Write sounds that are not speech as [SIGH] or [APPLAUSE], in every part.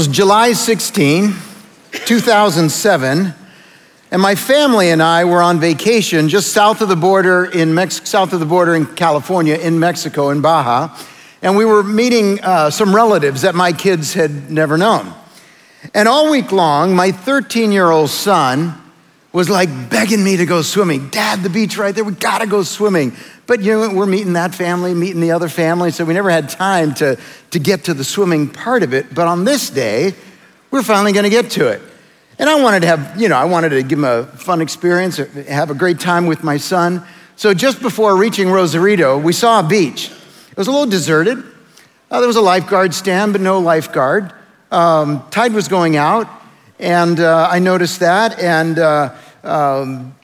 Was July 16, 2007, and my family and I were on vacation just south of the border in Mex- south of the border in California, in Mexico, in Baja, and we were meeting uh, some relatives that my kids had never known. And all week long, my 13 year old son was like begging me to go swimming. Dad, the beach right there, we gotta go swimming. But you know, we're meeting that family, meeting the other family, so we never had time to, to get to the swimming part of it. But on this day, we're finally gonna get to it. And I wanted to have, you know, I wanted to give him a fun experience, have a great time with my son. So just before reaching Rosarito, we saw a beach. It was a little deserted. Uh, there was a lifeguard stand, but no lifeguard. Um, tide was going out, and uh, I noticed that. And uh, um,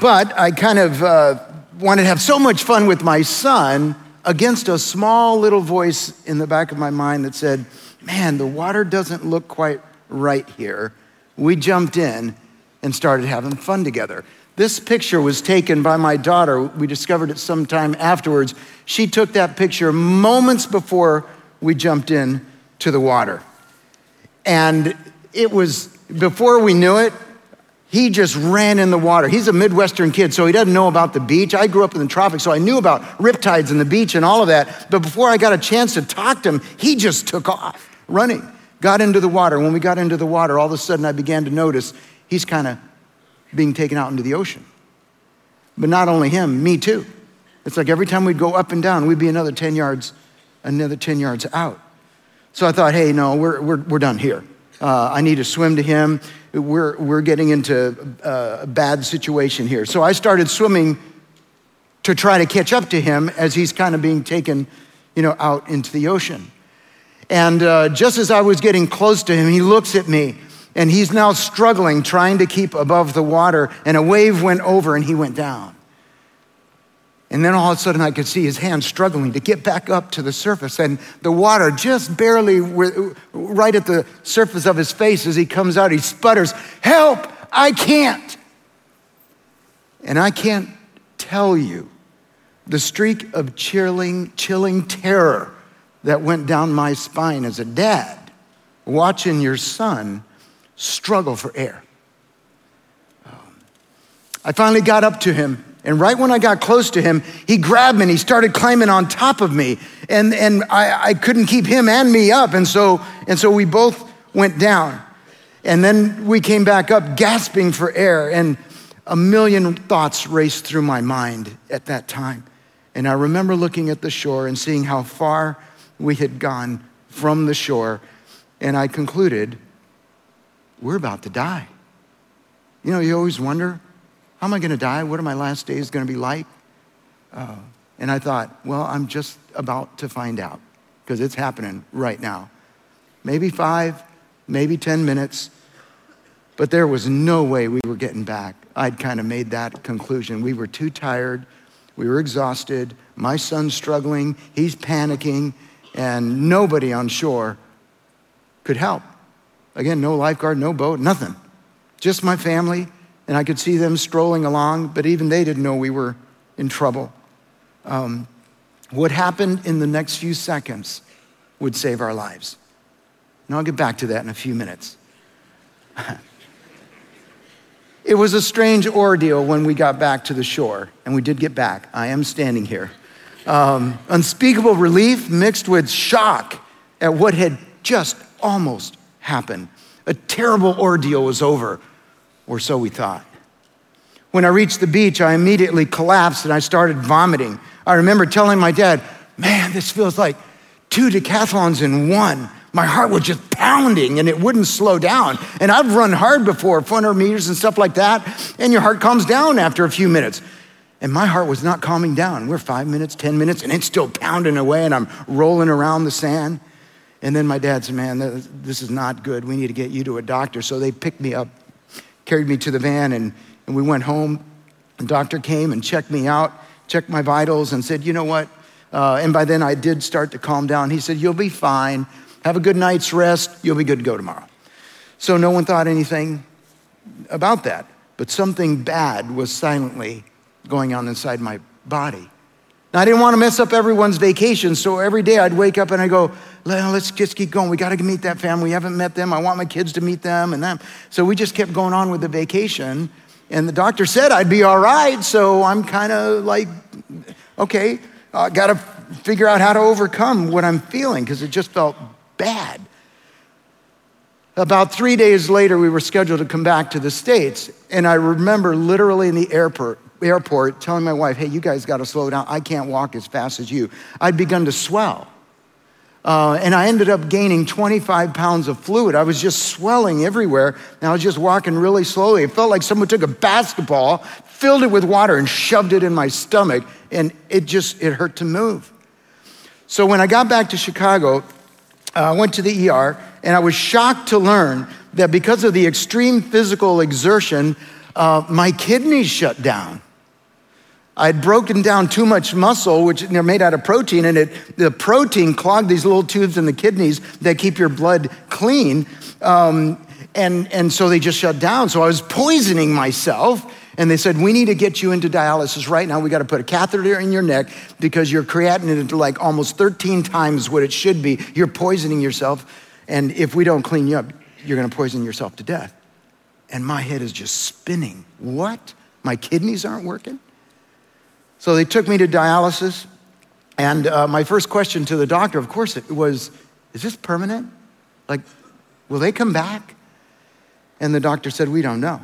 but I kind of uh, wanted to have so much fun with my son against a small little voice in the back of my mind that said, Man, the water doesn't look quite right here. We jumped in and started having fun together. This picture was taken by my daughter. We discovered it sometime afterwards. She took that picture moments before we jumped in to the water. And it was, before we knew it, he just ran in the water. He's a Midwestern kid, so he doesn't know about the beach. I grew up in the tropics, so I knew about riptides and the beach and all of that. But before I got a chance to talk to him, he just took off running, got into the water. When we got into the water, all of a sudden I began to notice he's kind of being taken out into the ocean. But not only him, me too. It's like every time we'd go up and down, we'd be another 10 yards, another 10 yards out. So I thought, hey, no, we're, we're, we're done here. Uh, I need to swim to him we're, we're getting into a bad situation here. So I started swimming to try to catch up to him as he's kind of being taken, you know, out into the ocean. And uh, just as I was getting close to him, he looks at me and he's now struggling, trying to keep above the water. And a wave went over and he went down. And then all of a sudden, I could see his hand struggling to get back up to the surface, and the water just barely right at the surface of his face as he comes out. He sputters, Help! I can't! And I can't tell you the streak of chilling, chilling terror that went down my spine as a dad watching your son struggle for air. I finally got up to him and right when I got close to him, he grabbed me and he started climbing on top of me. And, and I, I couldn't keep him and me up. And so, and so we both went down. And then we came back up, gasping for air. And a million thoughts raced through my mind at that time. And I remember looking at the shore and seeing how far we had gone from the shore. And I concluded, we're about to die. You know, you always wonder, how am I going to die? What are my last days going to be like? Uh, and I thought, well, I'm just about to find out because it's happening right now. Maybe five, maybe 10 minutes, but there was no way we were getting back. I'd kind of made that conclusion. We were too tired, we were exhausted. My son's struggling, he's panicking, and nobody on shore could help. Again, no lifeguard, no boat, nothing. Just my family and I could see them strolling along, but even they didn't know we were in trouble. Um, what happened in the next few seconds would save our lives. And I'll get back to that in a few minutes. [LAUGHS] it was a strange ordeal when we got back to the shore, and we did get back. I am standing here. Um, unspeakable relief mixed with shock at what had just almost happened. A terrible ordeal was over or so we thought. When I reached the beach, I immediately collapsed and I started vomiting. I remember telling my dad, Man, this feels like two decathlons in one. My heart was just pounding and it wouldn't slow down. And I've run hard before, 400 meters and stuff like that, and your heart calms down after a few minutes. And my heart was not calming down. We're five minutes, 10 minutes, and it's still pounding away, and I'm rolling around the sand. And then my dad said, Man, this is not good. We need to get you to a doctor. So they picked me up carried me to the van, and, and we went home. The doctor came and checked me out, checked my vitals, and said, You know what? Uh, and by then I did start to calm down. He said, You'll be fine. Have a good night's rest. You'll be good to go tomorrow. So no one thought anything about that. But something bad was silently going on inside my body. Now, I didn't want to mess up everyone's vacation, so every day I'd wake up and I'd go, let's just keep going. We got to meet that family. We haven't met them. I want my kids to meet them and them. So we just kept going on with the vacation. And the doctor said I'd be all right, so I'm kind of like, okay, uh, I got to figure out how to overcome what I'm feeling because it just felt bad. About three days later, we were scheduled to come back to the States. And I remember literally in the airport, airport telling my wife, hey, you guys got to slow down. I can't walk as fast as you. I'd begun to swell. Uh, and I ended up gaining 25 pounds of fluid. I was just swelling everywhere, and I was just walking really slowly. It felt like someone took a basketball, filled it with water, and shoved it in my stomach, and it just it hurt to move. So when I got back to Chicago, uh, I went to the ER, and I was shocked to learn that because of the extreme physical exertion, uh, my kidneys shut down. I'd broken down too much muscle, which they're made out of protein, and it, the protein clogged these little tubes in the kidneys that keep your blood clean. Um, and, and so they just shut down. So I was poisoning myself. And they said, We need to get you into dialysis right now. We got to put a catheter in your neck because your creatinine is like almost 13 times what it should be. You're poisoning yourself. And if we don't clean you up, you're going to poison yourself to death. And my head is just spinning. What? My kidneys aren't working? So they took me to dialysis. And uh, my first question to the doctor, of course, it was, Is this permanent? Like, will they come back? And the doctor said, We don't know.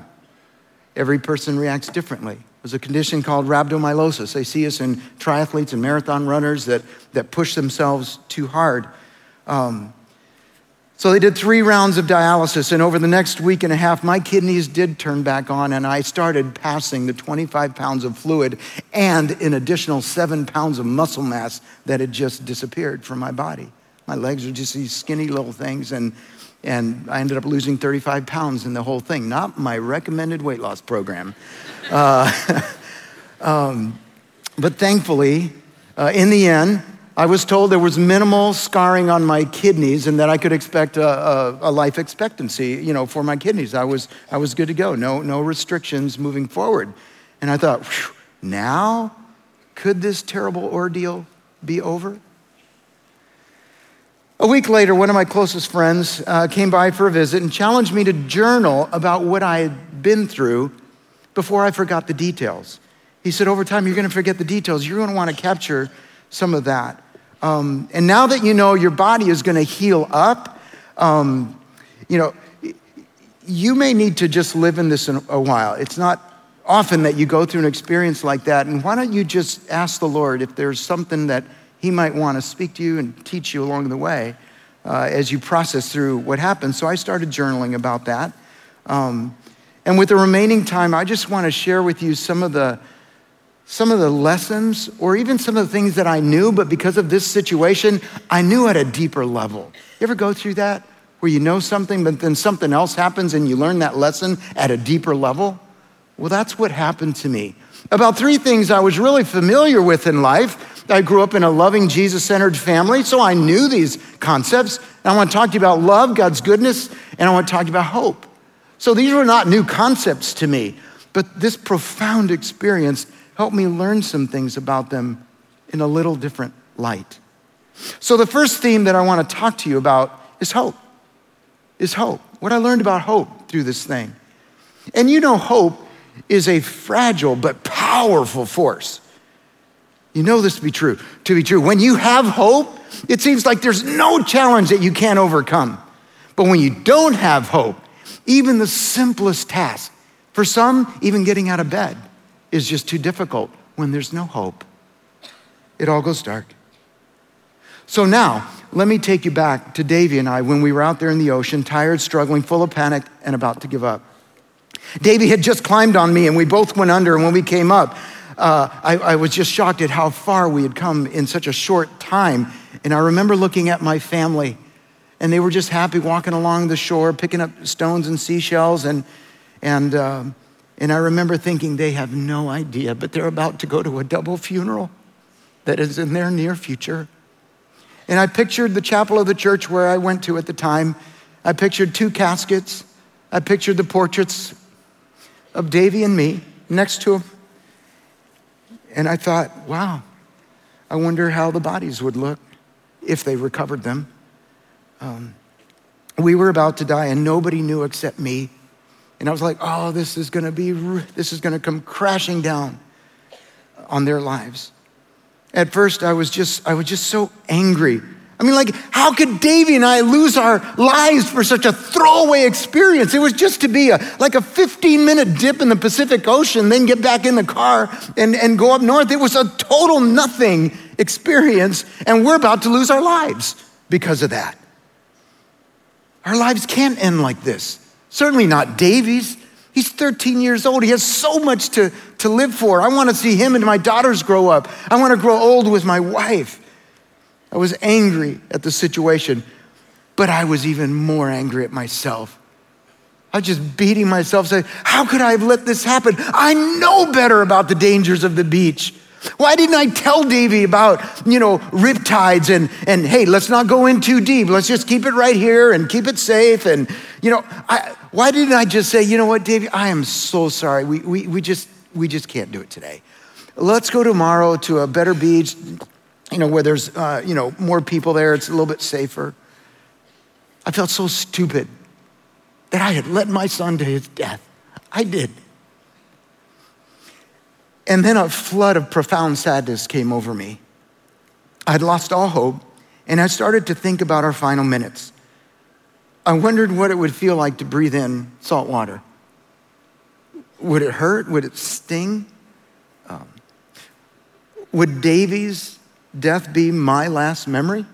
Every person reacts differently. There's a condition called rhabdomyolysis. They see us in triathletes and marathon runners that, that push themselves too hard. Um, so they did three rounds of dialysis, and over the next week and a half, my kidneys did turn back on, and I started passing the 25 pounds of fluid and an additional seven pounds of muscle mass that had just disappeared from my body. My legs were just these skinny little things, and, and I ended up losing 35 pounds in the whole thing. Not my recommended weight loss program. Uh, [LAUGHS] um, but thankfully, uh, in the end, I was told there was minimal scarring on my kidneys and that I could expect a, a, a, life expectancy, you know, for my kidneys. I was, I was good to go. No, no restrictions moving forward. And I thought, now could this terrible ordeal be over? A week later, one of my closest friends uh, came by for a visit and challenged me to journal about what I had been through before I forgot the details. He said, Over time, you're going to forget the details. You're going to want to capture some of that. Um, and now that you know your body is going to heal up, um, you know, you may need to just live in this in a while. It's not often that you go through an experience like that. And why don't you just ask the Lord if there's something that He might want to speak to you and teach you along the way uh, as you process through what happened? So I started journaling about that. Um, and with the remaining time, I just want to share with you some of the some of the lessons or even some of the things that I knew, but because of this situation, I knew at a deeper level. You ever go through that where you know something, but then something else happens and you learn that lesson at a deeper level? Well, that's what happened to me. About three things I was really familiar with in life. I grew up in a loving, Jesus centered family, so I knew these concepts. And I want to talk to you about love, God's goodness, and I want to talk to you about hope. So these were not new concepts to me, but this profound experience helped me learn some things about them in a little different light. So, the first theme that I want to talk to you about is hope. Is hope. What I learned about hope through this thing. And you know, hope is a fragile but powerful force. You know this to be true. To be true. When you have hope, it seems like there's no challenge that you can't overcome. But when you don't have hope, even the simplest task, for some, even getting out of bed, is just too difficult when there's no hope. It all goes dark. So now, let me take you back to Davy and I when we were out there in the ocean, tired, struggling, full of panic, and about to give up. Davy had just climbed on me, and we both went under. And when we came up, uh, I, I was just shocked at how far we had come in such a short time. And I remember looking at my family, and they were just happy walking along the shore, picking up stones and seashells, and and um, and I remember thinking, they have no idea, but they're about to go to a double funeral that is in their near future. And I pictured the chapel of the church where I went to at the time. I pictured two caskets. I pictured the portraits of Davy and me next to him. And I thought, wow, I wonder how the bodies would look if they recovered them. Um, we were about to die, and nobody knew except me. And I was like, oh, this is to be, this is to come crashing down on their lives. At first, I was just, I was just so angry. I mean, like, how could Davy and I lose our lives for such a throwaway experience? It was just to be a, like a 15 minute dip in the Pacific Ocean, then get back in the car and, and go up north. It was a total nothing experience, and we're about to lose our lives because of that. Our lives can't end like this. Certainly not Davy's. He's 13 years old. He has so much to, to live for. I want to see him and my daughters grow up. I want to grow old with my wife. I was angry at the situation, but I was even more angry at myself. I was just beating myself, saying, How could I have let this happen? I know better about the dangers of the beach. Why didn't I tell Davy about, you know, riptides and, and hey, let's not go in too deep. Let's just keep it right here and keep it safe. And, you know, I, why didn't I just say, you know what, Davy, I am so sorry. We, we, we, just, we just can't do it today. Let's go tomorrow to a better beach, you know, where there's, uh, you know, more people there. It's a little bit safer. I felt so stupid that I had led my son to his death. I did. And then a flood of profound sadness came over me. I'd lost all hope, and I started to think about our final minutes. I wondered what it would feel like to breathe in salt water. Would it hurt? Would it sting? Um, would Davy's death be my last memory?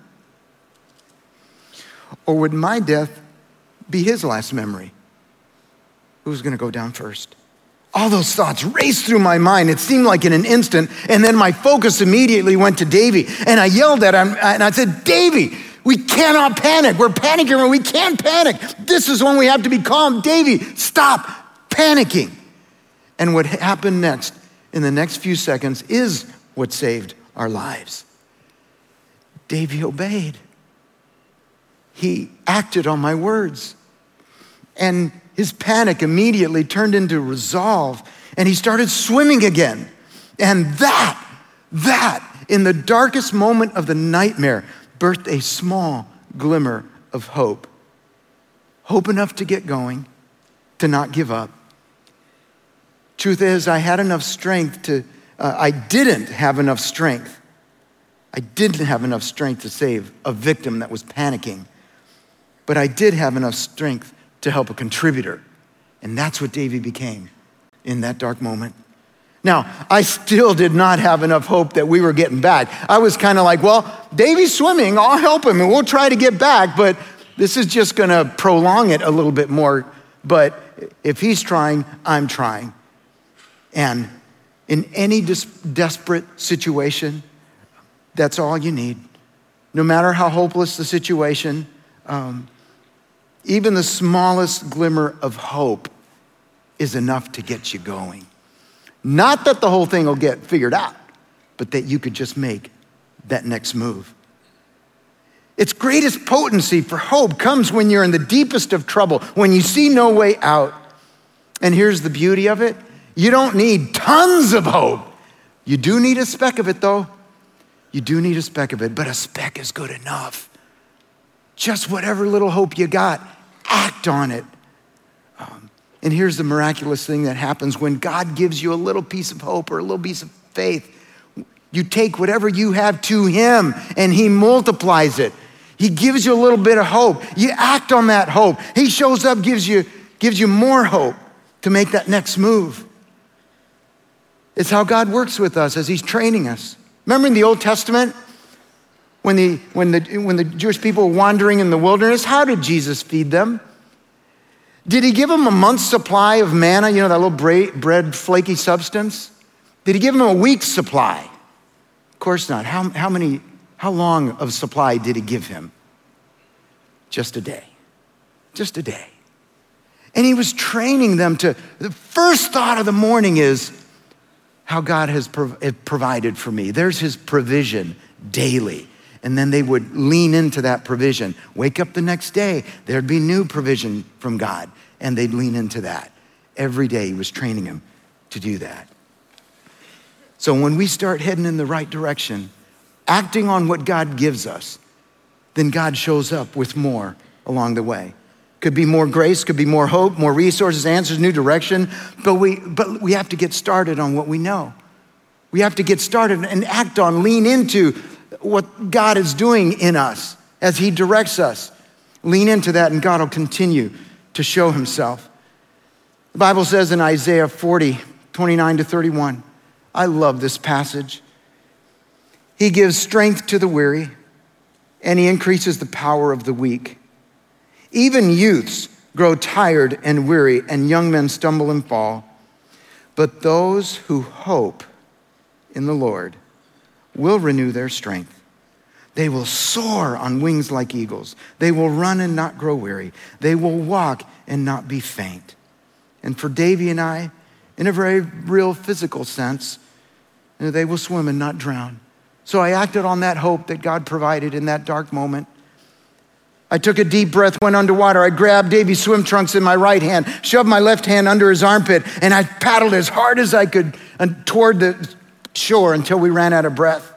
Or would my death be his last memory? Who's going to go down first? all those thoughts raced through my mind. It seemed like in an instant. And then my focus immediately went to Davy. And I yelled at him and I said, Davy, we cannot panic. We're panicking when we can't panic. This is when we have to be calm. Davy, stop panicking. And what happened next in the next few seconds is what saved our lives. Davy obeyed. He acted on my words. And his panic immediately turned into resolve and he started swimming again. And that, that, in the darkest moment of the nightmare, birthed a small glimmer of hope. Hope enough to get going, to not give up. Truth is, I had enough strength to, uh, I didn't have enough strength. I didn't have enough strength to save a victim that was panicking, but I did have enough strength to help a contributor. And that's what Davy became in that dark moment. Now, I still did not have enough hope that we were getting back. I was kind of like, well, Davy's swimming, I'll help him and we'll try to get back, but this is just going to prolong it a little bit more. But if he's trying, I'm trying. And in any desperate situation, that's all you need. No matter how hopeless the situation, um, even the smallest glimmer of hope is enough to get you going. Not that the whole thing will get figured out, but that you could just make that next move. Its greatest potency for hope comes when you're in the deepest of trouble, when you see no way out. And here's the beauty of it you don't need tons of hope. You do need a speck of it, though. You do need a speck of it, but a speck is good enough. Just whatever little hope you got, act on it. And here's the miraculous thing that happens when God gives you a little piece of hope or a little piece of faith. You take whatever you have to Him and He multiplies it. He gives you a little bit of hope. You act on that hope. He shows up, gives you, gives you more hope to make that next move. It's how God works with us as He's training us. Remember in the Old Testament, when the, when, the, when the Jewish people were wandering in the wilderness, how did Jesus feed them? Did he give them a month's supply of manna, you know, that little bread, flaky substance? Did he give them a week's supply? Of course not. How, how many, how long of supply did he give him? Just a day. Just a day. And he was training them to, the first thought of the morning is how God has provided for me. There's his provision daily and then they would lean into that provision. Wake up the next day, there'd be new provision from God, and they'd lean into that. Every day he was training them to do that. So when we start heading in the right direction, acting on what God gives us, then God shows up with more along the way. Could be more grace, could be more hope, more resources, answers, new direction, but we, but we have to get started on what we know. We have to get started and act on, lean into what God is doing in us as He directs us. Lean into that, and God will continue to show Himself. The Bible says in Isaiah 40, 29 to 31, I love this passage. He gives strength to the weary, and He increases the power of the weak. Even youths grow tired and weary, and young men stumble and fall. But those who hope in the Lord will renew their strength. They will soar on wings like eagles. They will run and not grow weary. They will walk and not be faint. And for Davy and I, in a very real physical sense, they will swim and not drown. So I acted on that hope that God provided in that dark moment. I took a deep breath, went underwater. I grabbed Davy's swim trunks in my right hand, shoved my left hand under his armpit, and I paddled as hard as I could uh, toward the shore until we ran out of breath.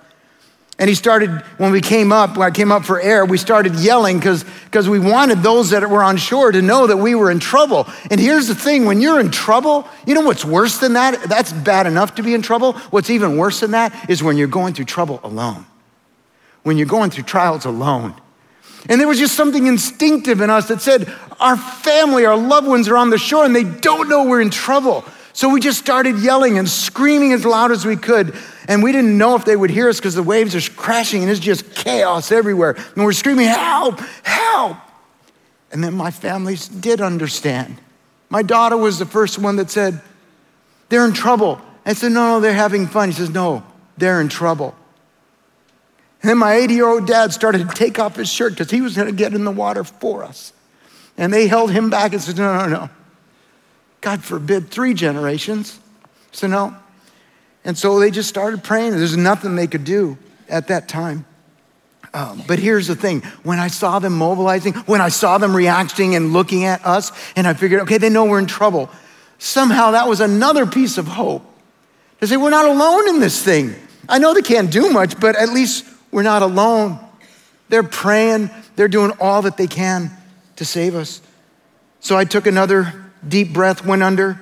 And he started, when we came up, when I came up for air, we started yelling because we wanted those that were on shore to know that we were in trouble. And here's the thing when you're in trouble, you know what's worse than that? That's bad enough to be in trouble. What's even worse than that is when you're going through trouble alone, when you're going through trials alone. And there was just something instinctive in us that said, Our family, our loved ones are on the shore and they don't know we're in trouble. So we just started yelling and screaming as loud as we could. And we didn't know if they would hear us because the waves are crashing and it's just chaos everywhere. And we're screaming, Help, help. And then my family did understand. My daughter was the first one that said, They're in trouble. I said, No, no, they're having fun. He says, No, they're in trouble. And then my 80 year old dad started to take off his shirt because he was going to get in the water for us. And they held him back and said, No, no, no. God forbid, three generations. So, no, and so they just started praying. There's nothing they could do at that time. Um, but here's the thing when I saw them mobilizing, when I saw them reacting and looking at us, and I figured, okay, they know we're in trouble, somehow that was another piece of hope. To say, we're not alone in this thing. I know they can't do much, but at least we're not alone. They're praying, they're doing all that they can to save us. So I took another deep breath, went under,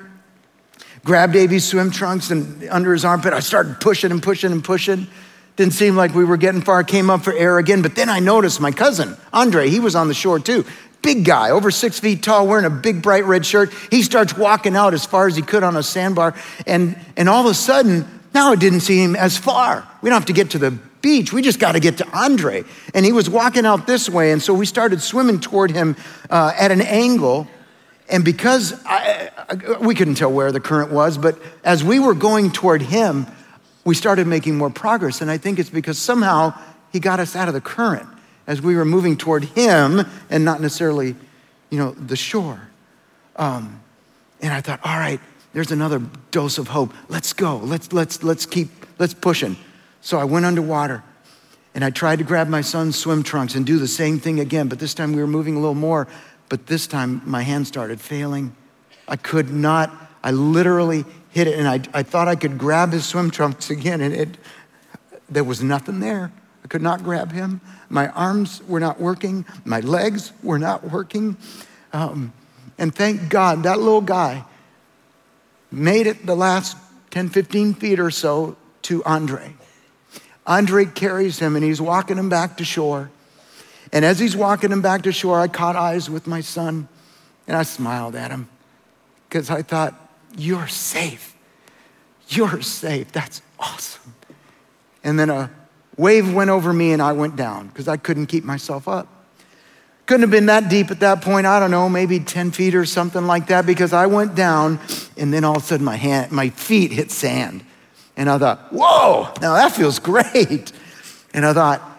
grabbed Davy's swim trunks and under his armpit. I started pushing and pushing and pushing. Didn't seem like we were getting far. Came up for air again, but then I noticed my cousin, Andre, he was on the shore too. Big guy, over six feet tall, wearing a big bright red shirt. He starts walking out as far as he could on a sandbar. And, and all of a sudden, now it didn't seem as far. We don't have to get to the beach. We just got to get to Andre. And he was walking out this way. And so we started swimming toward him uh, at an angle. And because I, I, we couldn't tell where the current was, but as we were going toward him, we started making more progress. And I think it's because somehow he got us out of the current as we were moving toward him and not necessarily, you know, the shore. Um, and I thought, all right, there's another dose of hope. Let's go. Let's, let's, let's keep, let's pushing. So I went underwater and I tried to grab my son's swim trunks and do the same thing again, but this time we were moving a little more but this time my hand started failing. I could not, I literally hit it, and I, I thought I could grab his swim trunks again, and it, there was nothing there. I could not grab him. My arms were not working, my legs were not working. Um, and thank God that little guy made it the last 10, 15 feet or so to Andre. Andre carries him and he's walking him back to shore. And as he's walking him back to shore, I caught eyes with my son and I smiled at him because I thought, You're safe. You're safe. That's awesome. And then a wave went over me and I went down because I couldn't keep myself up. Couldn't have been that deep at that point. I don't know, maybe 10 feet or something like that because I went down and then all of a sudden my hand, my feet hit sand. And I thought, whoa, now that feels [LAUGHS] great. And I thought,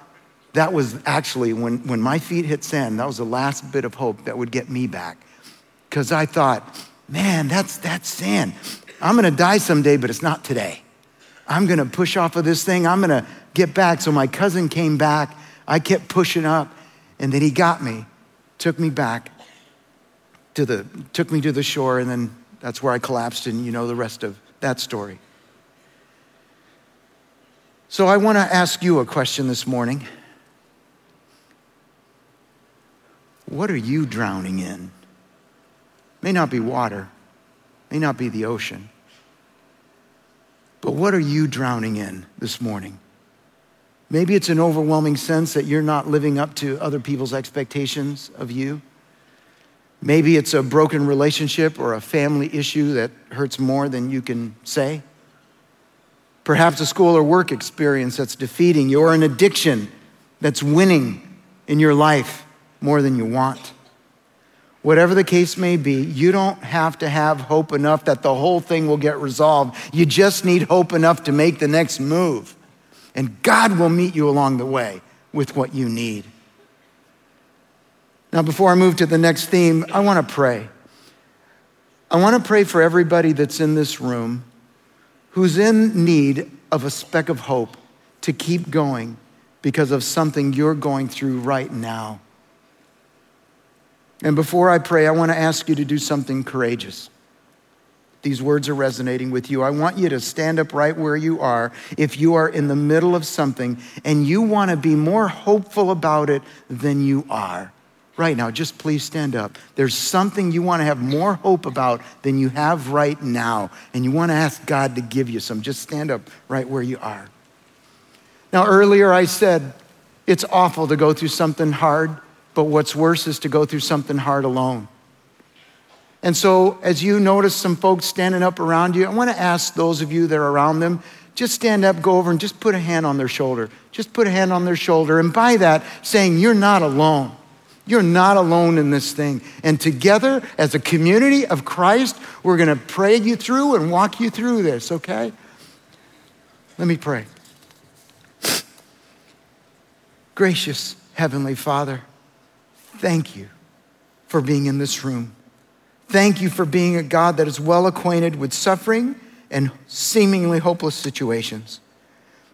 that was actually when, when my feet hit sand, that was the last bit of hope that would get me back. Because I thought, man, that's, that's sand. I'm gonna die someday, but it's not today. I'm gonna push off of this thing, I'm gonna get back. So my cousin came back, I kept pushing up, and then he got me, took me back to the, took me to the shore, and then that's where I collapsed, and you know the rest of that story. So I want to ask you a question this morning. What are you drowning in? May not be water, may not be the ocean. But what are you drowning in this morning? Maybe it's an overwhelming sense that you're not living up to other people's expectations of you. Maybe it's a broken relationship or a family issue that hurts more than you can say. Perhaps a school or work experience that's defeating you, or an addiction that's winning in your life more than you want. Whatever the case may be, you don't have to have hope enough that the whole thing will get resolved. You just need hope enough to make the next move. And God will meet you along the way with what you need. Now, before I move to the next theme, I want to pray. I want to pray for everybody that's in this room who's in need of a speck of hope to keep going because of something you're going through right now. And before I pray, I want to ask you to do something courageous. These words are resonating with you. I want you to stand up right where you are if you are in the middle of something and you want to be more hopeful about it than you are. Right now, just please stand up. There's something you want to have more hope about than you have right now, and you want to ask God to give you some. Just stand up right where you are. Now, earlier I said it's awful to go through something hard. But what's worse is to go through something hard alone. And so, as you notice some folks standing up around you, I want to ask those of you that are around them just stand up, go over, and just put a hand on their shoulder. Just put a hand on their shoulder. And by that, saying, You're not alone. You're not alone in this thing. And together, as a community of Christ, we're going to pray you through and walk you through this, okay? Let me pray. Gracious Heavenly Father, Thank you for being in this room. Thank you for being a God that is well acquainted with suffering and seemingly hopeless situations.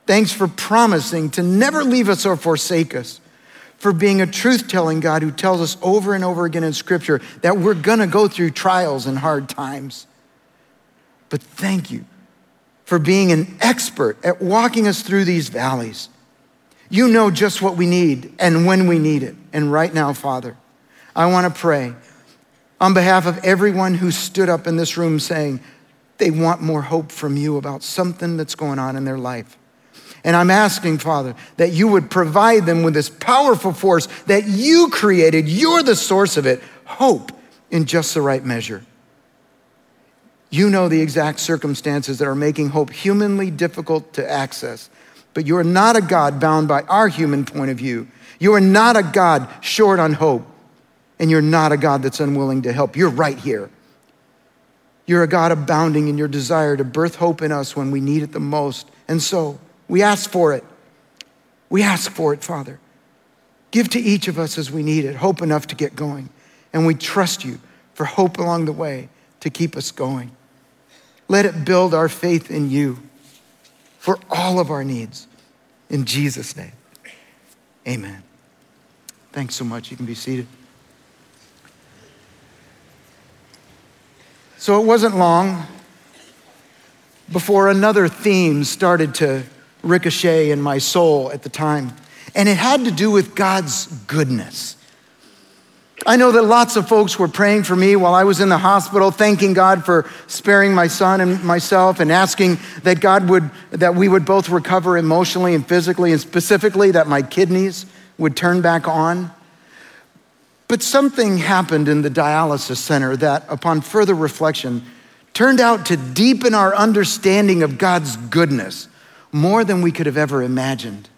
Thanks for promising to never leave us or forsake us, for being a truth telling God who tells us over and over again in Scripture that we're gonna go through trials and hard times. But thank you for being an expert at walking us through these valleys. You know just what we need and when we need it. And right now, Father, I want to pray on behalf of everyone who stood up in this room saying they want more hope from you about something that's going on in their life. And I'm asking, Father, that you would provide them with this powerful force that you created. You're the source of it. Hope in just the right measure. You know the exact circumstances that are making hope humanly difficult to access. But you are not a God bound by our human point of view. You are not a God short on hope. And you're not a God that's unwilling to help. You're right here. You're a God abounding in your desire to birth hope in us when we need it the most. And so we ask for it. We ask for it, Father. Give to each of us as we need it, hope enough to get going. And we trust you for hope along the way to keep us going. Let it build our faith in you for all of our needs. In Jesus' name, amen. Thanks so much. You can be seated. So it wasn't long before another theme started to ricochet in my soul at the time, and it had to do with God's goodness. I know that lots of folks were praying for me while I was in the hospital, thanking God for sparing my son and myself and asking that God would, that we would both recover emotionally and physically, and specifically that my kidneys would turn back on. But something happened in the dialysis center that, upon further reflection, turned out to deepen our understanding of God's goodness more than we could have ever imagined.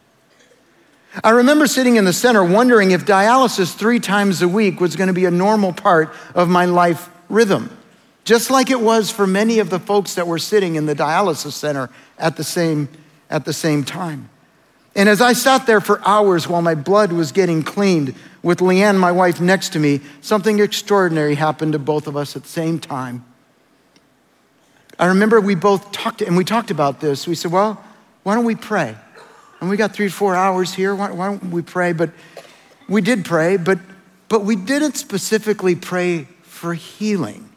I remember sitting in the center wondering if dialysis three times a week was going to be a normal part of my life rhythm, just like it was for many of the folks that were sitting in the dialysis center at the same, at the same time. And as I sat there for hours while my blood was getting cleaned, with Leanne, my wife, next to me, something extraordinary happened to both of us at the same time. I remember we both talked, and we talked about this. We said, well, why don't we pray? And we got three, four hours here. Why, why don't we pray? But we did pray, but, but we didn't specifically pray for healing,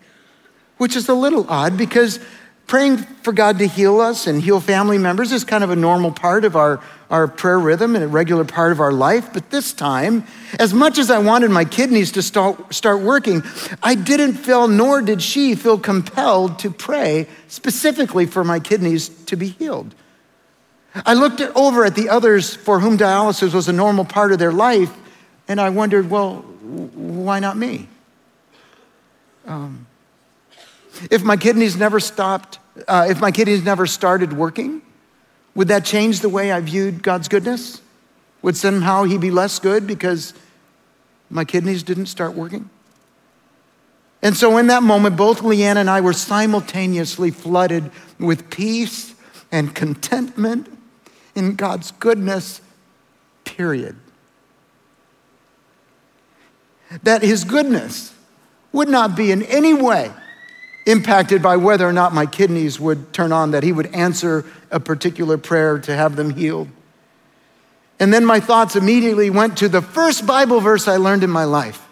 which is a little odd because praying for God to heal us and heal family members is kind of a normal part of our, our prayer rhythm and a regular part of our life. But this time, as much as I wanted my kidneys to start, start working, I didn't feel, nor did she feel compelled to pray specifically for my kidneys to be healed. I looked over at the others for whom dialysis was a normal part of their life, and I wondered, well, why not me? Um, if my kidneys never stopped, uh, if my kidneys never started working, would that change the way I viewed God's goodness? Would somehow He be less good because my kidneys didn't start working? And so, in that moment, both Leanne and I were simultaneously flooded with peace and contentment in God's goodness, period. That His goodness would not be in any way impacted by whether or not my kidneys would turn on, that He would answer a particular prayer to have them healed. And then my thoughts immediately went to the first Bible verse I learned in my life.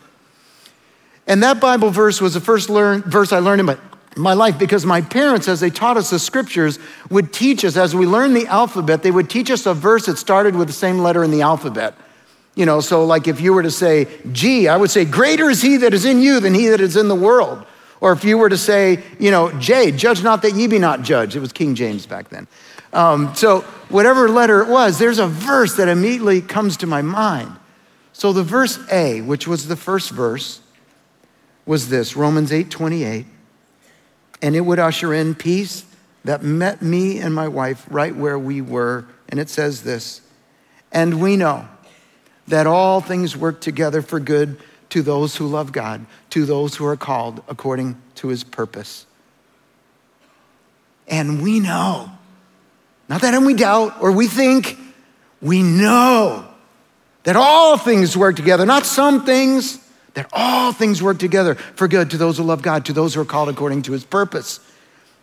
And that Bible verse was the first learn, verse I learned in my, my life because my parents, as they taught us the scriptures, would teach us, as we learned the alphabet, they would teach us a verse that started with the same letter in the alphabet. You know, so like if you were to say G, I would say, Greater is he that is in you than he that is in the world. Or if you were to say, you know, J, judge not that ye be not judged. It was King James back then. Um, so, whatever letter it was, there's a verse that immediately comes to my mind. So, the verse A, which was the first verse, was this Romans 8 28. And it would usher in peace that met me and my wife right where we were. And it says this And we know that all things work together for good to those who love God, to those who are called according to his purpose. And we know, not that we doubt or we think, we know that all things work together, not some things, that all things work together for good to those who love God, to those who are called according to his purpose.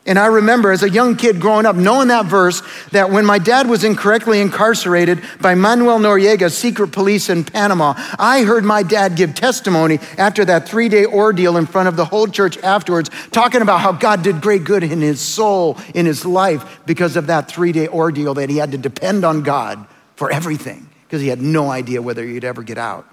And I remember as a young kid growing up, knowing that verse, that when my dad was incorrectly incarcerated by Manuel Noriega, secret police in Panama, I heard my dad give testimony after that three day ordeal in front of the whole church afterwards, talking about how God did great good in his soul, in his life, because of that three day ordeal that he had to depend on God for everything, because he had no idea whether he'd ever get out.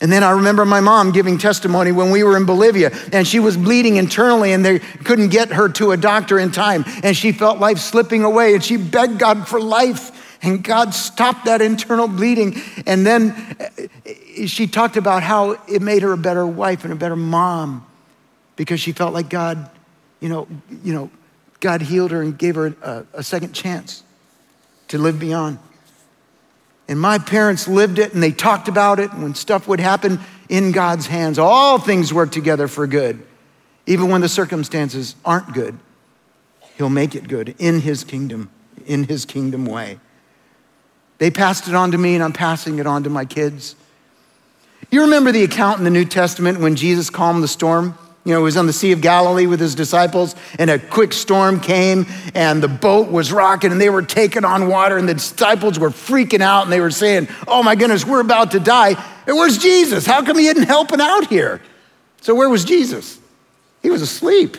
And then I remember my mom giving testimony when we were in Bolivia and she was bleeding internally and they couldn't get her to a doctor in time and she felt life slipping away and she begged God for life and God stopped that internal bleeding. And then eh, she talked about how it made her a better wife and a better mom because she felt like God, you know, you know, God healed her and gave her a, a second chance to live beyond. And my parents lived it and they talked about it. And when stuff would happen in God's hands, all things work together for good. Even when the circumstances aren't good, He'll make it good in His kingdom, in His kingdom way. They passed it on to me, and I'm passing it on to my kids. You remember the account in the New Testament when Jesus calmed the storm? You know, he was on the Sea of Galilee with his disciples, and a quick storm came, and the boat was rocking, and they were taking on water, and the disciples were freaking out, and they were saying, Oh my goodness, we're about to die. And where's Jesus? How come he isn't helping out here? So, where was Jesus? He was asleep.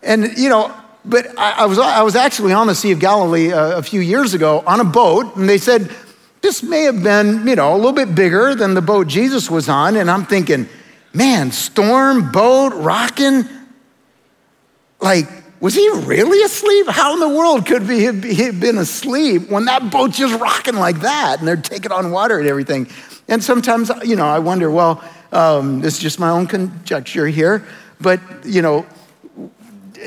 And, you know, but I, I was, I was actually on the Sea of Galilee a, uh, a few years ago on a boat, and they said, This may have been, you know, a little bit bigger than the boat Jesus was on. And I'm thinking, man, storm, boat, rocking. Like, was he really asleep? How in the world could he have been asleep when that boat's just rocking like that and they're taking on water and everything? And sometimes, you know, I wonder, well, um, this is just my own conjecture here, but, you know,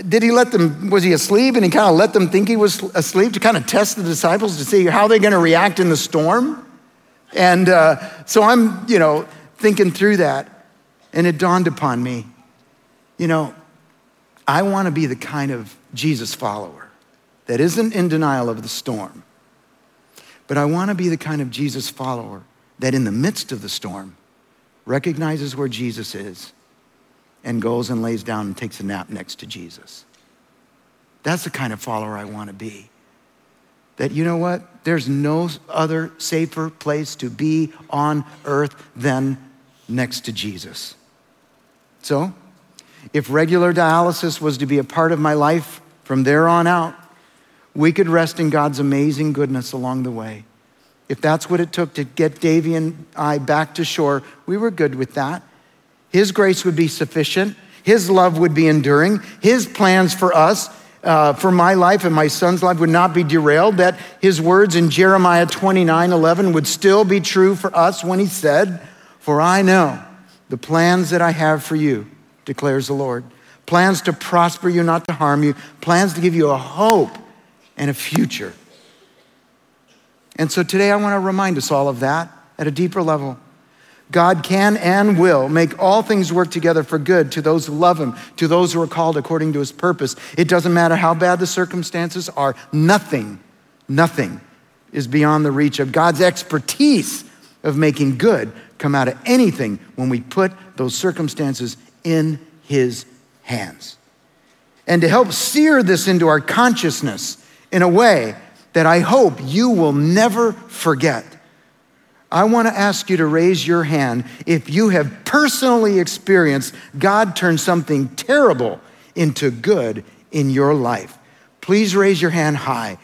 did he let them, was he asleep and he kind of let them think he was asleep to kind of test the disciples to see how they're going to react in the storm? And uh, so I'm, you know, thinking through that. And it dawned upon me, you know, I want to be the kind of Jesus follower that isn't in denial of the storm, but I want to be the kind of Jesus follower that in the midst of the storm recognizes where Jesus is and goes and lays down and takes a nap next to Jesus. That's the kind of follower I want to be. That you know what? There's no other safer place to be on earth than next to Jesus. So, If regular dialysis was to be a part of my life from there on out, we could rest in God's amazing goodness along the way. If that's what it took to get Davy and I back to shore, we were good with that. His grace would be sufficient. His love would be enduring. His plans for us, uh, for my life and my son's life, would not be derailed. That his words in Jeremiah 29 11 would still be true for us when he said, For I know the plans that I have for you, declares the Lord. Plans to prosper you, not to harm you, plans to give you a hope and a future. And so today I want to remind us all of that at a deeper level. God can and will make all things work together for good to those who love Him, to those who are called according to His purpose. It doesn't matter how bad the circumstances are, nothing, nothing is beyond the reach of God's expertise of making good come out of anything when we put those circumstances in His hands. And to help sear this into our consciousness in a way that I hope you will never forget. I want to ask you to raise your hand if you have personally experienced God turn something terrible into good in your life. Please raise your hand high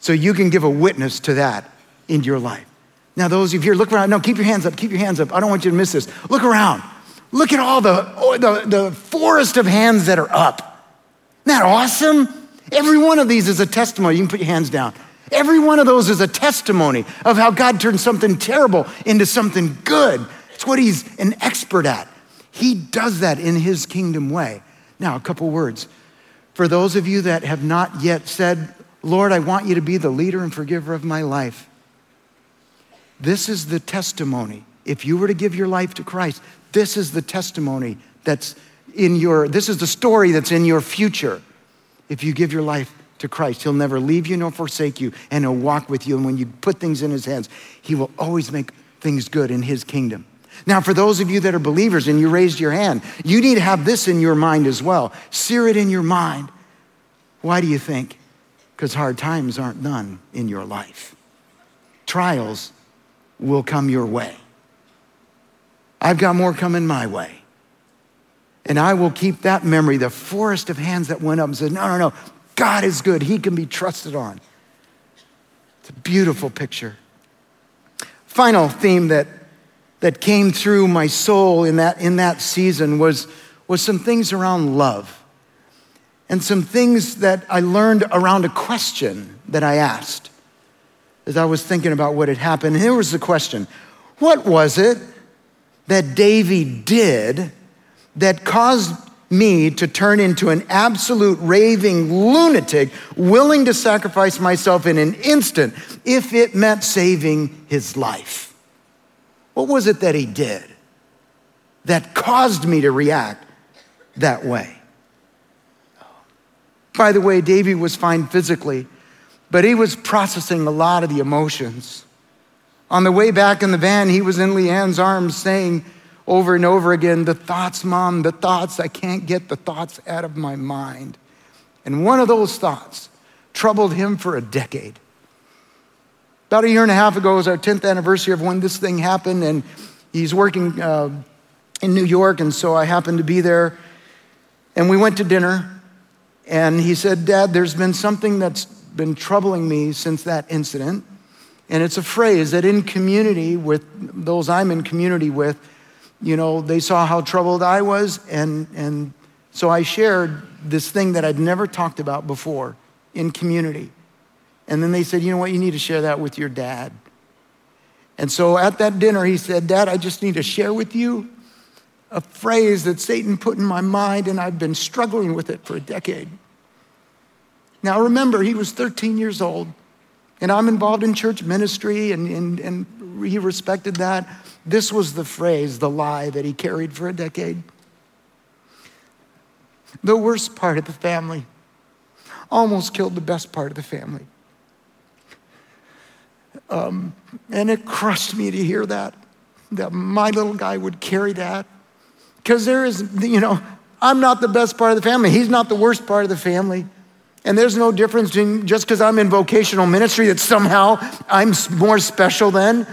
so you can give a witness to that in your life. Now, those of you here, look around. No, keep your hands up. Keep your hands up. I don't want you to miss this. Look around. Look at all the, oh, the, the forest of hands that are up. Isn't that awesome? Every one of these is a testimony. You can put your hands down. Every one of those is a testimony of how God turned something terrible into something good. It's what he's an expert at. He does that in his kingdom way. Now, a couple words. For those of you that have not yet said, Lord, I want you to be the leader and forgiver of my life, this is the testimony. If you were to give your life to Christ, this is the testimony that's in your, this is the story that's in your future if you give your life to Christ. He'll never leave you nor forsake you, and He'll walk with you. And when you put things in His hands, He will always make things good in His kingdom. Now, for those of you that are believers and you raised your hand, you need to have this in your mind as well. Sear it in your mind. Why do you think? Because hard times aren't none in your life. Trials will come your way. I've got more coming my way. And I will keep that memory, the forest of hands that went up and said, No, no, no, God is good. He can be trusted on. It's a beautiful picture. Final theme that, that came through my soul in that, in that season was, was some things around love and some things that I learned around a question that I asked as I was thinking about what had happened. And here was the question What was it that Davy did that caused me to turn into an absolute raving lunatic, willing to sacrifice myself in an instant if it meant saving his life. What was it that he did that caused me to react that way? By the way, Davy was fine physically, but he was processing a lot of the emotions. On the way back in the van, he was in Leanne's arms saying, over and over again the thoughts, mom, the thoughts, I can't get the thoughts out of my mind. And one of those thoughts troubled him for a decade. About a year and a half ago was our 10th anniversary of when this thing happened, and he's working uh, in New York, and so I happened to be there. And we went to dinner, and he said, Dad, there's been something that's been troubling me since that incident. And it's a phrase that in community with those I'm in community with, you know, they saw how troubled I was, and, and so I shared this thing that I'd never talked about before in community. And then they said, you know what, you need to share that with your dad. And so at that dinner, he said, Dad, I just need to share with you a phrase that Satan put in my mind, and I've been struggling with it for a decade. Now, remember, he was 13 years old, and I'm involved in church ministry, and, and, and he respected that. This was the phrase, the lie that he carried for a decade. The worst part of the family almost killed the best part of the family. Um, and it crushed me to hear that, that my little guy would carry that. Because there is, you know, I'm not the best part of the family. He's not the worst part of the family. And there's no difference in just because I'm in vocational ministry that somehow I'm more special than.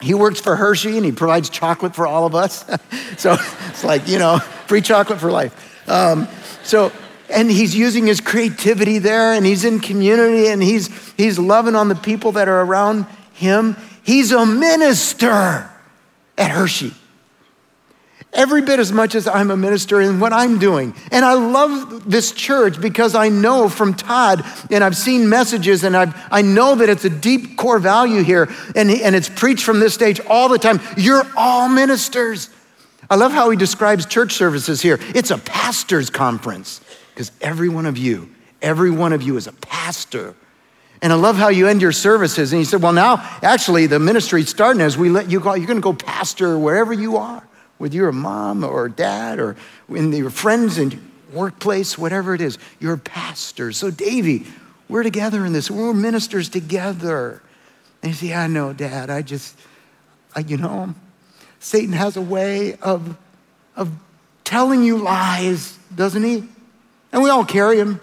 He works for Hershey and he provides chocolate for all of us. [LAUGHS] so it's like, you know, free chocolate for life. Um, so, and he's using his creativity there, and he's in community, and he's he's loving on the people that are around him. He's a minister at Hershey every bit as much as I'm a minister in what I'm doing. And I love this church because I know from Todd, and I've seen messages, and I've, I know that it's a deep core value here, and, and it's preached from this stage all the time. You're all ministers. I love how he describes church services here. It's a pastor's conference because every one of you, every one of you is a pastor. And I love how you end your services. And he said, Well, now, actually, the ministry's starting as we let you go. You're going to go pastor wherever you are whether you're a mom or dad or in your friends and workplace, whatever it is, you're a pastor. So, Davy, we're together in this. We're ministers together. And you say, I know, Dad. I just, I, you know, Satan has a way of, of telling you lies, doesn't he? And we all carry them.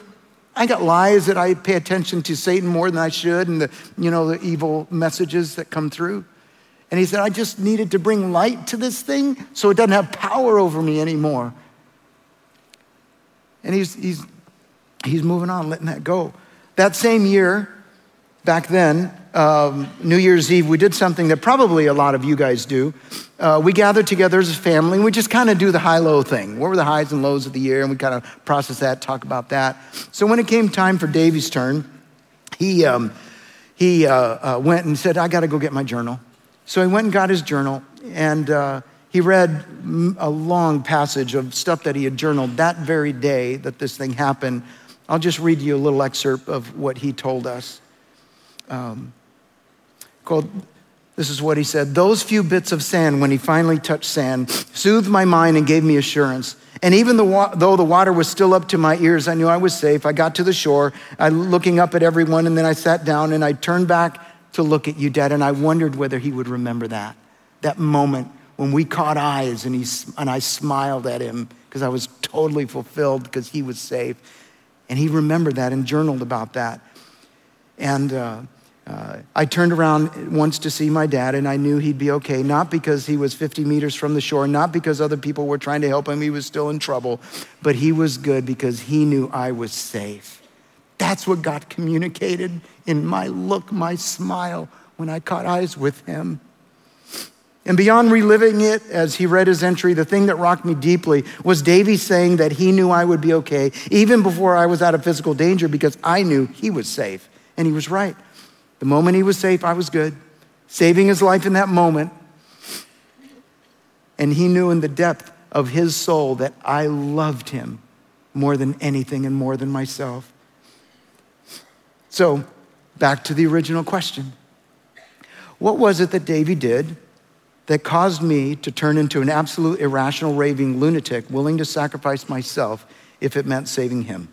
I got lies that I pay attention to Satan more than I should, and the, you know, the evil messages that come through. And he said, I just needed to bring light to this thing so it doesn't have power over me anymore. And he's, he's, he's moving on, letting that go. That same year, back then, um, New Year's Eve, we did something that probably a lot of you guys do. Uh, we gathered together as a family and we just kind of do the high low thing. What were the highs and lows of the year? And we kind of process that, talk about that. So when it came time for Davy's turn, he, um, he uh, uh, went and said, I got to go get my journal. So he went and got his journal, and uh, he read a long passage of stuff that he had journaled that very day that this thing happened. I'll just read you a little excerpt of what he told us. Um, called, this is what he said Those few bits of sand, when he finally touched sand, soothed my mind and gave me assurance. And even the, though the water was still up to my ears, I knew I was safe. I got to the shore, I looking up at everyone, and then I sat down and I turned back to look at you, Dad. And I wondered whether he would remember that, that moment when we caught eyes and, he, and I smiled at him because I was totally fulfilled because he was safe. And he remembered that and journaled about that. And uh, uh, I turned around once to see my dad, and I knew he'd be okay, not because he was 50 meters from the shore, not because other people were trying to help him, he was still in trouble, but he was good because he knew I was safe. That's what God communicated in my look, my smile when I caught eyes with him. And beyond reliving it as he read his entry, the thing that rocked me deeply was Davy saying that he knew I would be okay, even before I was out of physical danger, because I knew he was safe. And he was right. The moment he was safe, I was good, saving his life in that moment. And he knew in the depth of his soul that I loved him more than anything and more than myself. So, back to the original question What was it that Davy did that caused me to turn into an absolute irrational, raving lunatic, willing to sacrifice myself if it meant saving him?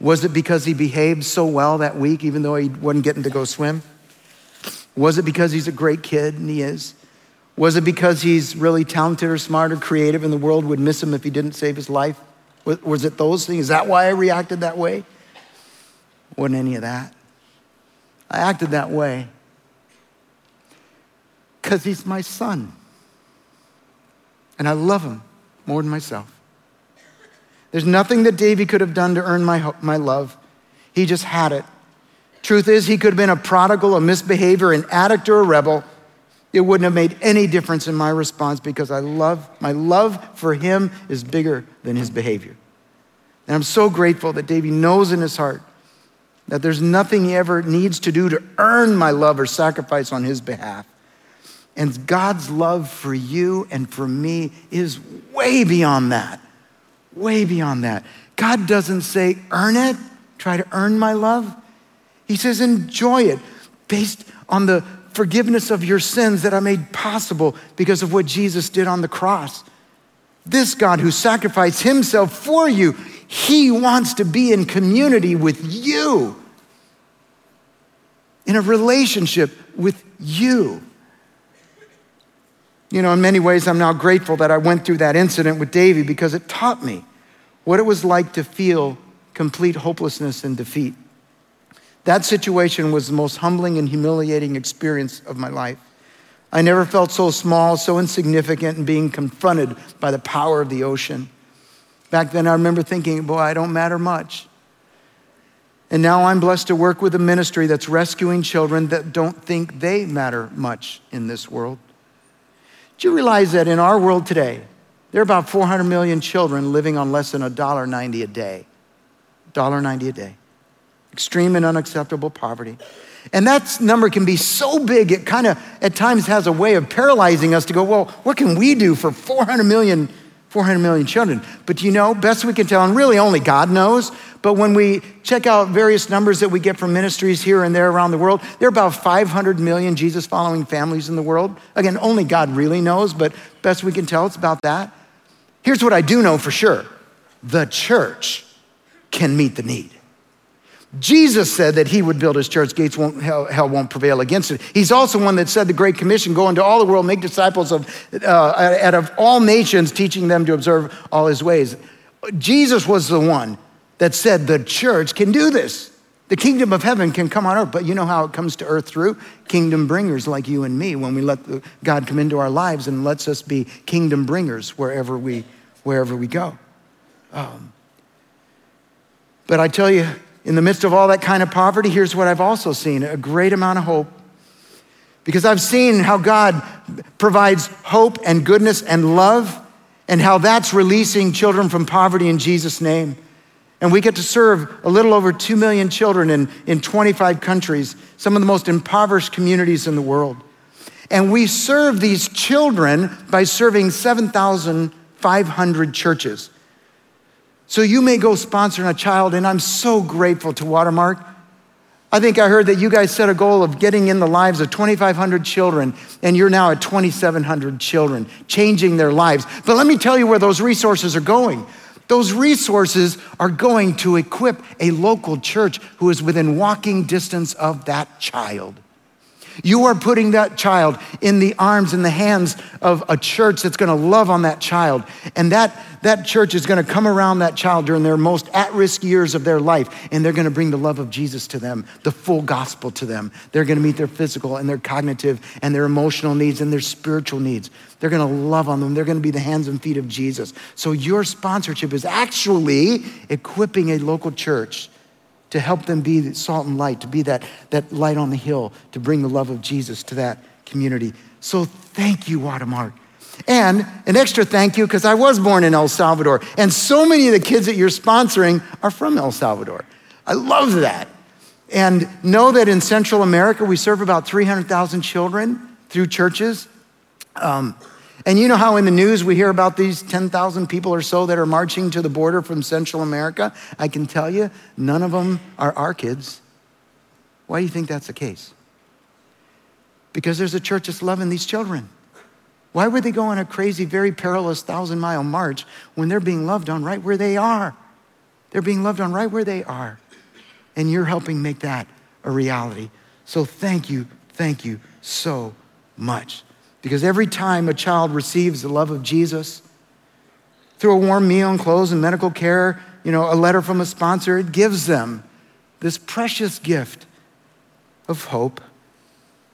Was it because he behaved so well that week, even though he wasn't getting to go swim? Was it because he's a great kid, and he is? Was it because he's really talented or smart or creative and the world would miss him if he didn't save his life? Was it those things? Is that why I reacted that way? Wasn't any of that. I acted that way because he's my son. And I love him more than myself. There's nothing that Davy could have done to earn my, my love. He just had it. Truth is, he could have been a prodigal, a misbehavior, an addict, or a rebel. It wouldn't have made any difference in my response because I love, my love for him is bigger than his behavior. And I'm so grateful that Davy knows in his heart that there's nothing he ever needs to do to earn my love or sacrifice on his behalf. And God's love for you and for me is way beyond that. Way beyond that. God doesn't say, earn it, try to earn my love. He says, enjoy it based on the forgiveness of your sins that are made possible because of what Jesus did on the cross. This God who sacrificed himself for you, he wants to be in community with you, in a relationship with you. You know, in many ways, I'm now grateful that I went through that incident with Davy because it taught me what it was like to feel complete hopelessness and defeat. That situation was the most humbling and humiliating experience of my life. I never felt so small, so insignificant, and being confronted by the power of the ocean. Back then, I remember thinking, boy, I don't matter much. And now I'm blessed to work with a ministry that's rescuing children that don't think they matter much in this world. Do you realize that in our world today, there are about 400 million children living on less than $1.90 a day? $1.90 a day. Extreme and unacceptable poverty. And that number can be so big, it kind of at times has a way of paralyzing us to go, well, what can we do for 400 million 400 million children. But you know, best we can tell, and really only God knows, but when we check out various numbers that we get from ministries here and there around the world, there are about 500 million Jesus following families in the world. Again, only God really knows, but best we can tell, it's about that. Here's what I do know for sure the church can meet the need. Jesus said that he would build his church, gates won't, hell, hell, won't prevail against it. He's also one that said the Great Commission go into all the world, make disciples of, uh, out of all nations, teaching them to observe all his ways. Jesus was the one that said the church can do this. The kingdom of heaven can come on earth, but you know how it comes to earth through kingdom bringers like you and me when we let God come into our lives and lets us be kingdom bringers wherever we, wherever we go. Um, but I tell you, in the midst of all that kind of poverty, here's what I've also seen a great amount of hope. Because I've seen how God provides hope and goodness and love, and how that's releasing children from poverty in Jesus' name. And we get to serve a little over 2 million children in, in 25 countries, some of the most impoverished communities in the world. And we serve these children by serving 7,500 churches. So you may go sponsoring a child, and I'm so grateful to Watermark. I think I heard that you guys set a goal of getting in the lives of 2,500 children, and you're now at 2,700 children, changing their lives. But let me tell you where those resources are going. Those resources are going to equip a local church who is within walking distance of that child. You are putting that child in the arms and the hands of a church that's going to love on that child. And that, that church is going to come around that child during their most at risk years of their life. And they're going to bring the love of Jesus to them, the full gospel to them. They're going to meet their physical and their cognitive and their emotional needs and their spiritual needs. They're going to love on them. They're going to be the hands and feet of Jesus. So your sponsorship is actually equipping a local church to help them be salt and light, to be that, that light on the hill, to bring the love of Jesus to that community. So thank you, Watermark. And an extra thank you because I was born in El Salvador, and so many of the kids that you're sponsoring are from El Salvador. I love that. And know that in Central America, we serve about 300,000 children through churches. Um, and you know how in the news we hear about these 10,000 people or so that are marching to the border from Central America? I can tell you, none of them are our kids. Why do you think that's the case? Because there's a church that's loving these children. Why would they go on a crazy, very perilous thousand mile march when they're being loved on right where they are? They're being loved on right where they are. And you're helping make that a reality. So thank you, thank you so much. Because every time a child receives the love of Jesus through a warm meal and clothes and medical care, you know, a letter from a sponsor, it gives them this precious gift of hope,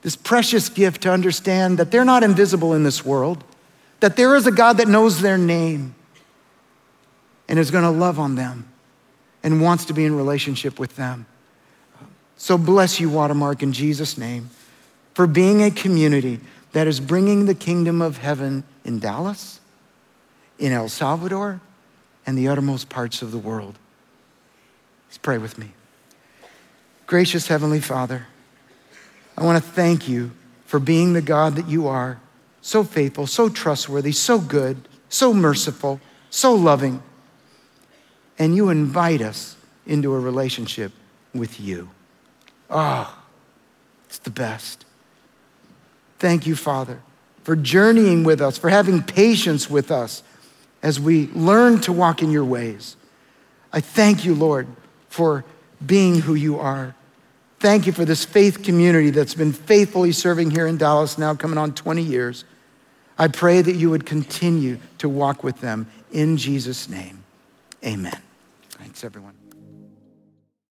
this precious gift to understand that they're not invisible in this world, that there is a God that knows their name and is going to love on them and wants to be in relationship with them. So bless you, Watermark, in Jesus' name, for being a community that is bringing the kingdom of heaven in Dallas, in El Salvador, and the uttermost parts of the world. Let's pray with me. Gracious Heavenly Father, I want to thank you for being the God that you are, so faithful, so trustworthy, so good, so merciful, so loving. And you invite us into a relationship with you. Oh, it's the best. Thank you, Father, for journeying with us, for having patience with us as we learn to walk in your ways. I thank you, Lord, for being who you are. Thank you for this faith community that's been faithfully serving here in Dallas now coming on 20 years. I pray that you would continue to walk with them in Jesus' name. Amen. Thanks, everyone.